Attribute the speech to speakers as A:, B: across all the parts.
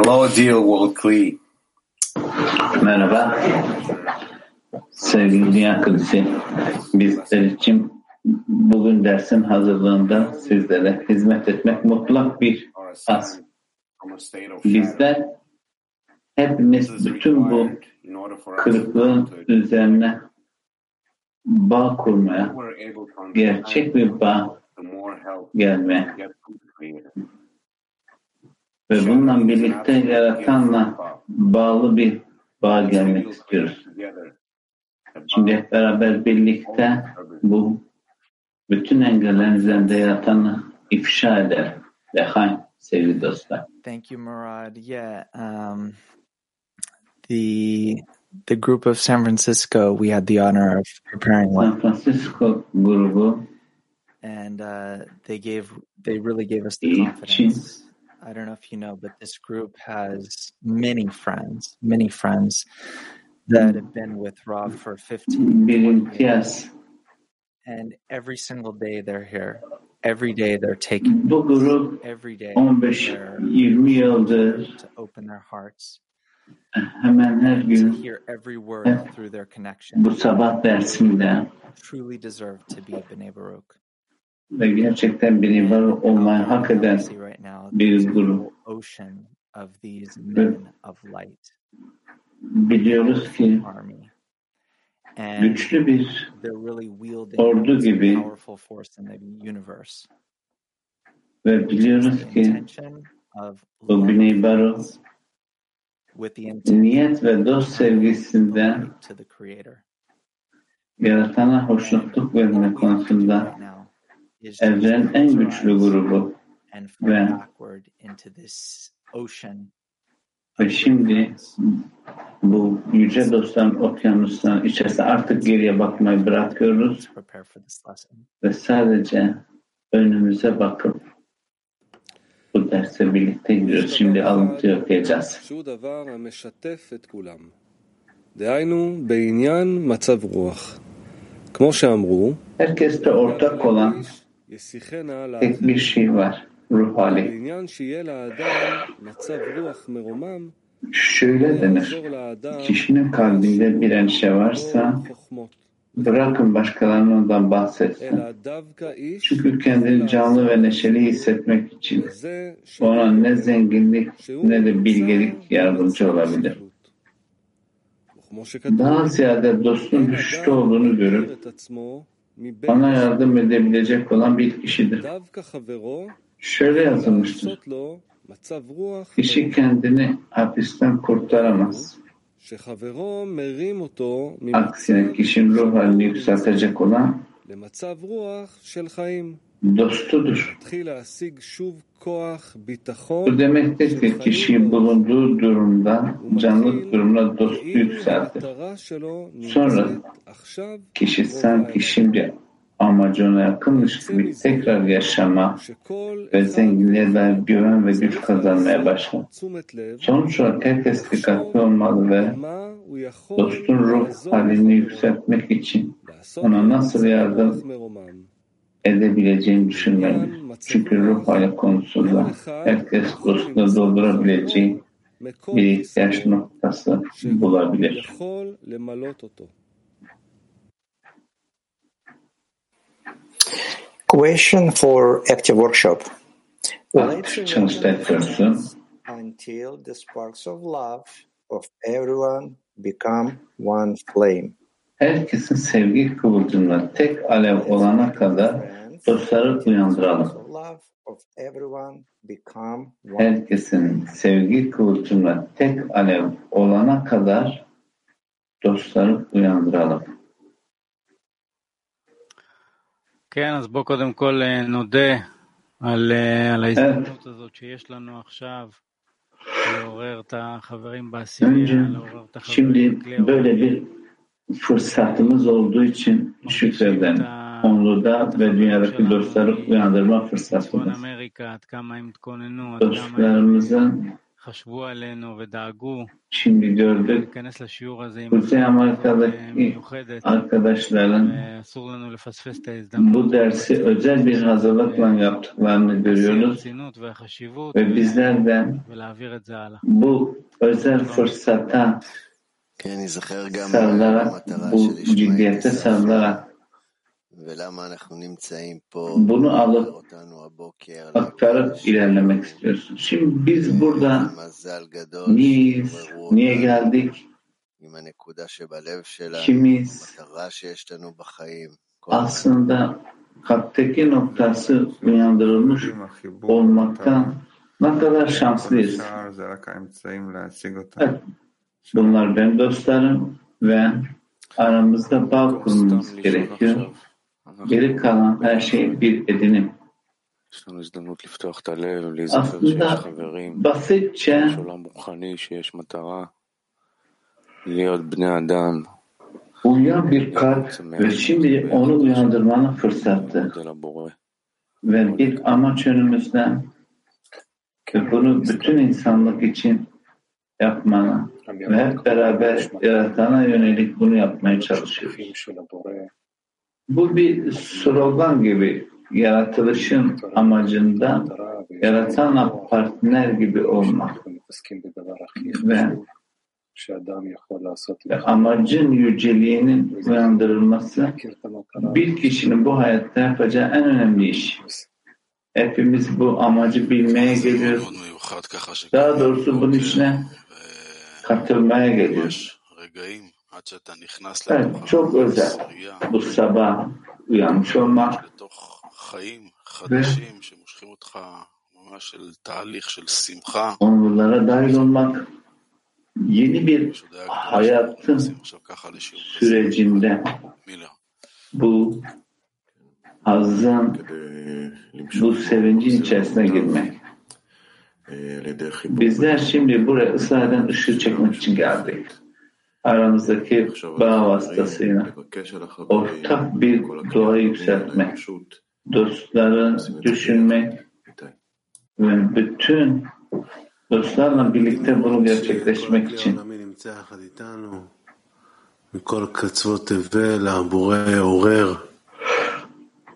A: Hello, dear Walkley.
B: Merhaba. Sevgili Dünya Kudüs'ü, bizler için bugün dersin hazırlığında sizlere hizmet etmek mutlak bir az. Bizler hepimiz bütün bu kırıklığın üzerine bağ kurmaya, gerçek bir bağ gelmeye ve bununla birlikte yaratanla bağlı bir bağ gelmek istiyoruz. Şimdi hep beraber birlikte bu bütün engellerin üzerinde yaratanı ifşa eder. Sevgili dostlar.
C: Thank you, Murad. Yeah, um, the the group of San Francisco, we had the honor of preparing one,
B: San Francisco grubu
C: and uh, they gave they really gave us the confidence. I don't know if you know, but this group has many friends, many friends that have been with Rob for 15, years.
B: imtiyaz.
C: And every single day they're here. Every day they're taking,
B: Bu grup
C: every day
B: 15-20
C: they're
B: yıldır
C: to open their hearts,
B: hemen her
C: to hear every word through their connection.
B: bu sabah dersinde
C: Truly deserve to be a B'nai Baruch.
B: Ve gerçekten bir ibaret olmayı hak eden bir grup.
C: whole ocean of these
B: Ve
C: men of light,
B: biliyoruz ki güçlü bir ordu gibi
C: powerful force in the universe,
B: ve biliyoruz ki bu Bnei
C: intent
B: niyet ve dost sevgisinden yaratana hoşnutluk verme konusunda evrenin
C: close
B: en
C: your
B: güçlü
C: eyes
B: grubu
C: and fall
B: ve
C: backward into this ocean
B: ve
C: of great
B: şimdi
C: friends.
B: bu yüce dostların okyanusların içerisinde artık geriye bakmayı bırakıyoruz
C: to prepare for this lesson.
B: ve sadece önümüze bakıp bu derse birlikte
D: יש
B: gidiyoruz.
D: דבר
B: Şimdi
D: אחד
B: alıntı okuyacağız.
D: שהוא דבר המשתף את כולם. דהיינו, בעניין מצב רוח. כמו שאמרו,
B: Herkeste ortak olan
D: האיש ישיחנה
B: bir şey var, ruh hali. Şöyle denir, kişinin kalbinde bir endişe varsa bırakın başkalarının ondan bahsetsin. Çünkü kendini canlı ve neşeli hissetmek için ona ne zenginlik ne de bilgelik yardımcı olabilir. Daha ziyade dostun güçlü olduğunu görüp
D: bana
B: yardım edebilecek olan bir kişidir. Şöyle yazılmıştır. Kişi kendini hapisten kurtaramaz. Aksine kişinin ruh halini yükseltecek olan dostudur. Bu demektir ki kişi bulunduğu durumda canlı durumuna dostu yükseltir. Sonra kişi sanki şimdi amacına yakınmış gibi tekrar yaşama ve zenginliğe dair güven ve güç kazanmaya başlar. Sonuç olarak herkes dikkatli olmalı ve dostun ruh halini yükseltmek için ona nasıl yardım edebileceğini düşünüyorum. Çünkü ruh hali konusunda herkes dostunu doldurabileceği bir ihtiyaç noktası bulabilir.
E: Question for active workshop. Until the sparks of love of everyone become one flame
B: Herkesin sevgi kıvılcımına tek alev olana kadar
E: Friends,
B: dostları
E: until the
B: uyandıralım.
E: sparks of love of everyone become one
B: Herkesin sevgi kıvılcımına tek alev olana kadar dostları uyandıralım.
F: כן, אז בוא קודם כל אה, נודה על, אה, על ההזדמנות הזאת שיש לנו עכשיו לעורר את החברים בעשירייה,
B: Önce
F: לעורר את החברים
B: fırsatımız olduğu için şükreden onluda ve dünyadaki dostları uyandırma fırsatımız.
F: Dostlarımıza
B: Şimdi gördük. Kuzey Amerika'daki arkadaşların bu dersi özel bir hazırlıkla yaptıklarını görüyoruz. ve bizler de bu özel fırsata sarılarak, bu
A: ciddiyette
B: sarılarak bunu alıp aktarıp ilerlemek istiyorsun. Şimdi biz burada niyeyiz, niye geldik? Kimiz? Aslında kalpteki noktası uyandırılmış olmaktan ne kadar şanslıyız. Bunlar ben dostlarım ve aramızda bağ kurmamız gerekiyor. Geri kalan her şey bir edinim. Aslında basitçe Uyan bir kalp ve şimdi onu uyandırmanın
G: fırsatı.
B: Ve bir amaç önümüzden ve bunu bütün insanlık için yapmanın ve hep beraber yaratana yönelik bunu yapmaya çalışıyoruz. Bu bir slogan gibi yaratılışın amacında yaratana partner gibi olmak. ve, ve amacın yüceliğinin uyandırılması bir kişinin bu hayatta yapacağı en önemli iş. Hepimiz bu amacı bilmeye geliyoruz. Daha doğrusu bunun içine katılmaya
H: geliyor.
B: Evet, çok özel. bu sabah uyanmış olmak
H: ve
B: onlara dahil olmak yeni bir hayatın sürecinde. Bu azdan bu sevincin içerisine girmek. Bizler şimdi buraya ısrardan ışığı çekmek için geldik. Aramızdaki bağ vasıtasıyla ortak bir dua yükseltmek, dostları düşünmek ve bütün dostlarla birlikte bunu gerçekleşmek için
I: נמצא יחד איתנו, מכל קצוות תבל, הבורא עורר,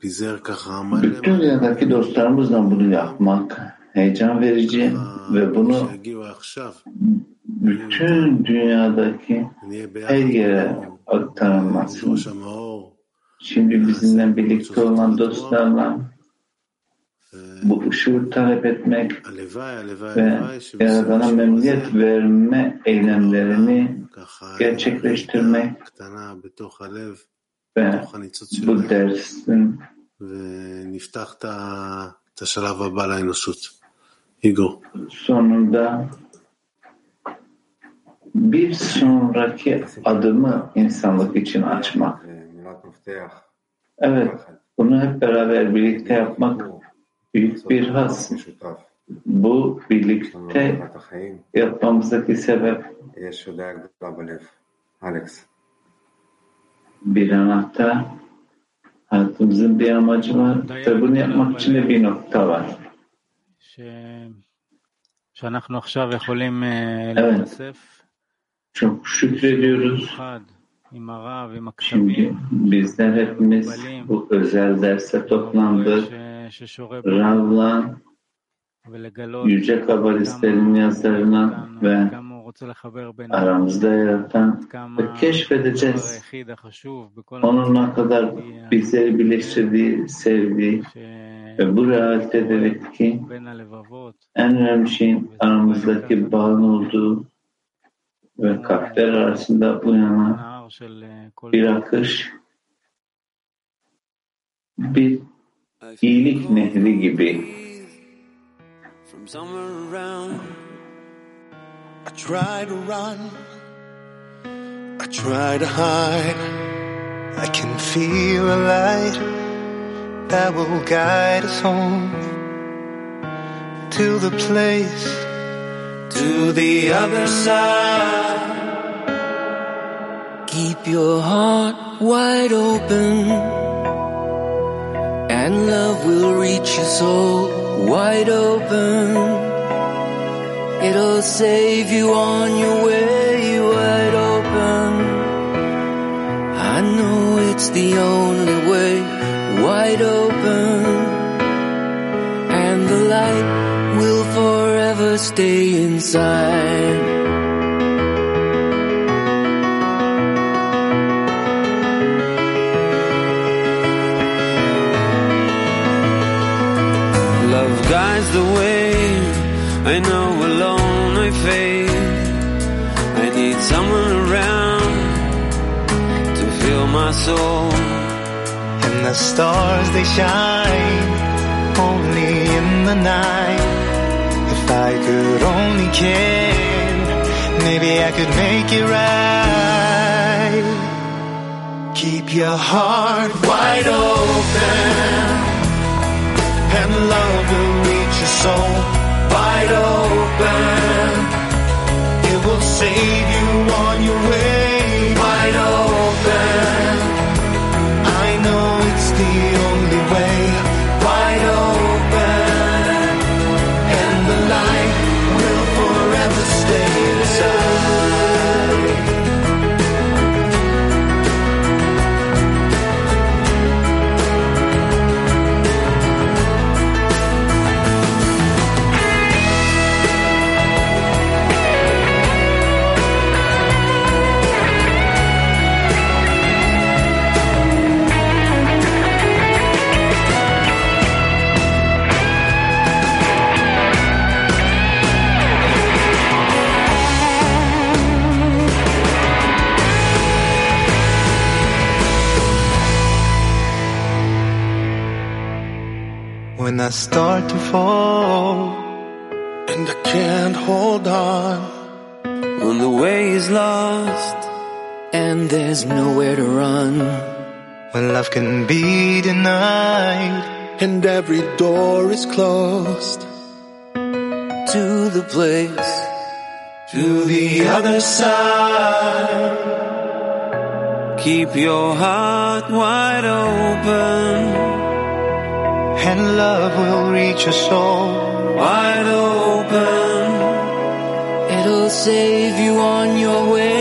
I: פיזר ככה מלא
B: bütün dünyadaki dostlarımızla bunu yapmak heyecan verici ve bunu bütün dünyadaki her yere
I: aktarılmasın.
B: Şimdi bizimle birlikte olan dostlarla bu ışığı talep etmek ve Yaradan'a memnuniyet verme eylemlerini gerçekleştirmek ve bu dersin
I: Hugo.
B: Sonunda bir sonraki adımı insanlık için açmak. Evet, bunu hep beraber birlikte yapmak büyük bir
J: has.
B: Bu birlikte yapmamızdaki sebep bir anahtar hayatımızın bir amacı var ve bunu yapmak için de bir nokta var.
F: ש... שאנחנו עכשיו יכולים אה,
B: Evet.
F: להיחשף
B: Çok şükrediyoruz.
F: במיוחד עם הרב, עם
B: Şimdi
F: הכתבים,
B: bizler hepimiz bu özel derse toplandık.
F: ש- ששורה
B: Rav'la,
F: ולגלות
B: yüce kabalistlerin yazarına
F: כמה-
B: ve aramızda yaratan ve keşfedeceğiz. Onun ne kadar bizleri birleştirdiği, sevdiği ve bu
F: realitedir ki
B: en önemli şeyin aramızdaki bağın olduğu ve kalpler arasında uyanan bir akış bir iyilik nehri gibi.
K: I try to run, I try to hide. I can feel a light that will guide us home to the place, to the other side.
L: Keep your heart wide open, and love will reach your soul wide open. It'll save you on your way wide open. I know it's the only way wide open. And the light will forever stay inside. Love guides the way. My soul.
K: And the stars they shine only in the night. If I could only care, maybe I could make it right. Keep your heart wide open, and love will reach your soul wide open. It will save you on your way wide open. The When I start to fall and I can't hold on.
L: When the way is lost and there's nowhere to run.
K: When love can be denied and every door is closed.
L: To the place,
K: To the other side.
L: keep your heart wide open.
K: And love will reach your soul
L: wide open. It'll save you on your way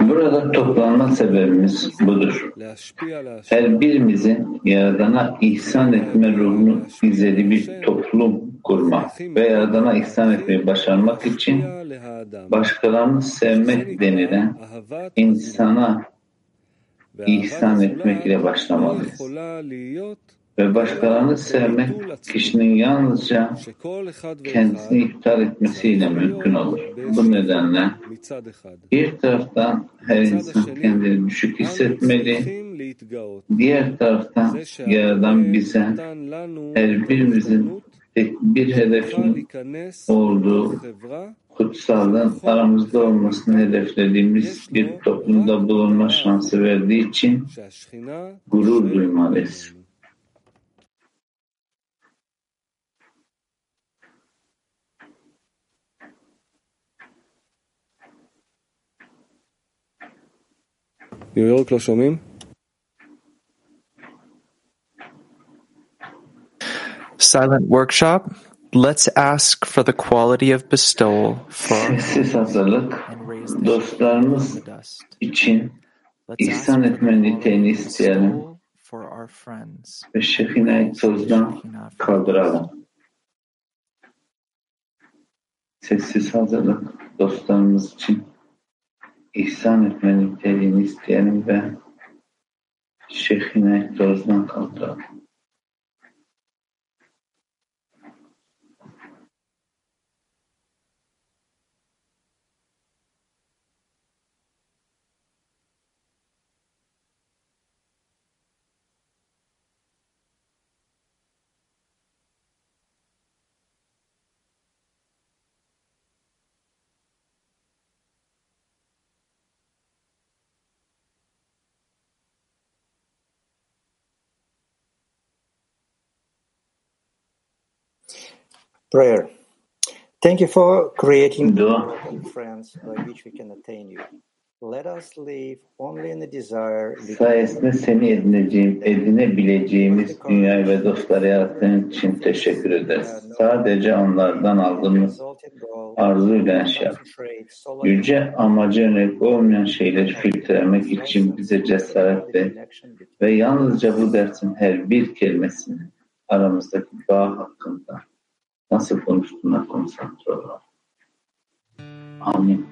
B: Burada toplanma sebebimiz budur. Her birimizin Yaradan'a ihsan etme ruhunu izlediği bir toplum kurmak ve Yaradan'a ihsan etmeyi başarmak için başkalarını sevmek denilen insana ihsan etmek ile başlamalıyız ve başkalarını sevmek kişinin yalnızca kendisini iptal etmesiyle mümkün olur. Bu nedenle bir taraftan her insan kendini düşük hissetmeli, diğer taraftan Yaradan bize her birimizin tek bir hedefin olduğu kutsallığın aramızda olmasını hedeflediğimiz bir toplumda bulunma şansı verdiği için gurur duymalıyız.
D: ניו יורק לא שומעים?
C: Silent workshop. Let's ask for the quality of bestowal for our
B: Sessiz hazırlık dostlarımız için
C: Let's ask
B: ihsan
C: for the
B: etme niteğini
C: quality of
B: isteyelim
C: bestowal for our friends.
B: ve şefinayı tozdan kaldıralım. Sessiz hazırlık dostlarımız için ihsan etməni, dediyini istəyəlim və şeyxinə dozdan qaldıralım.
E: Prayer. Thank you for creating
B: Dua.
E: friends by which we can attain you. Let us live only in the desire
B: Sayesinde seni edineceğim, edinebileceğimiz dünyayı ve dostları yarattığın için teşekkür ederiz. Sadece onlardan aldığımız arzuyla yaşayalım. Yüce amacı yönelik olmayan şeyleri filtrelemek için bize cesaret ver ve yalnızca bu dersin her bir kelimesini aramızdaki bağ hakkında nasılmıştığına konsantre Amin.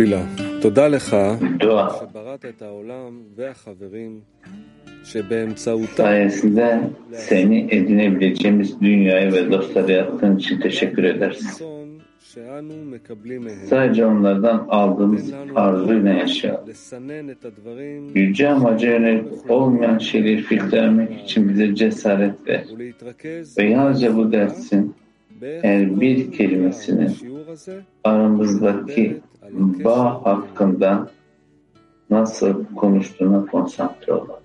D: Tefillah.
B: sayesinde seni edinebileceğimiz dünyayı ve dostları yaptığın için teşekkür ederiz. Sadece onlardan aldığımız arzuyla
D: yaşa.
B: Yüce amaca yönelik olmayan şeyleri filtrelemek için bize cesaret ver. Ve yalnızca bu dersin eğer bir kelimesini aramızdaki bağ hakkında nasıl konuştuğuna konsantre olalım.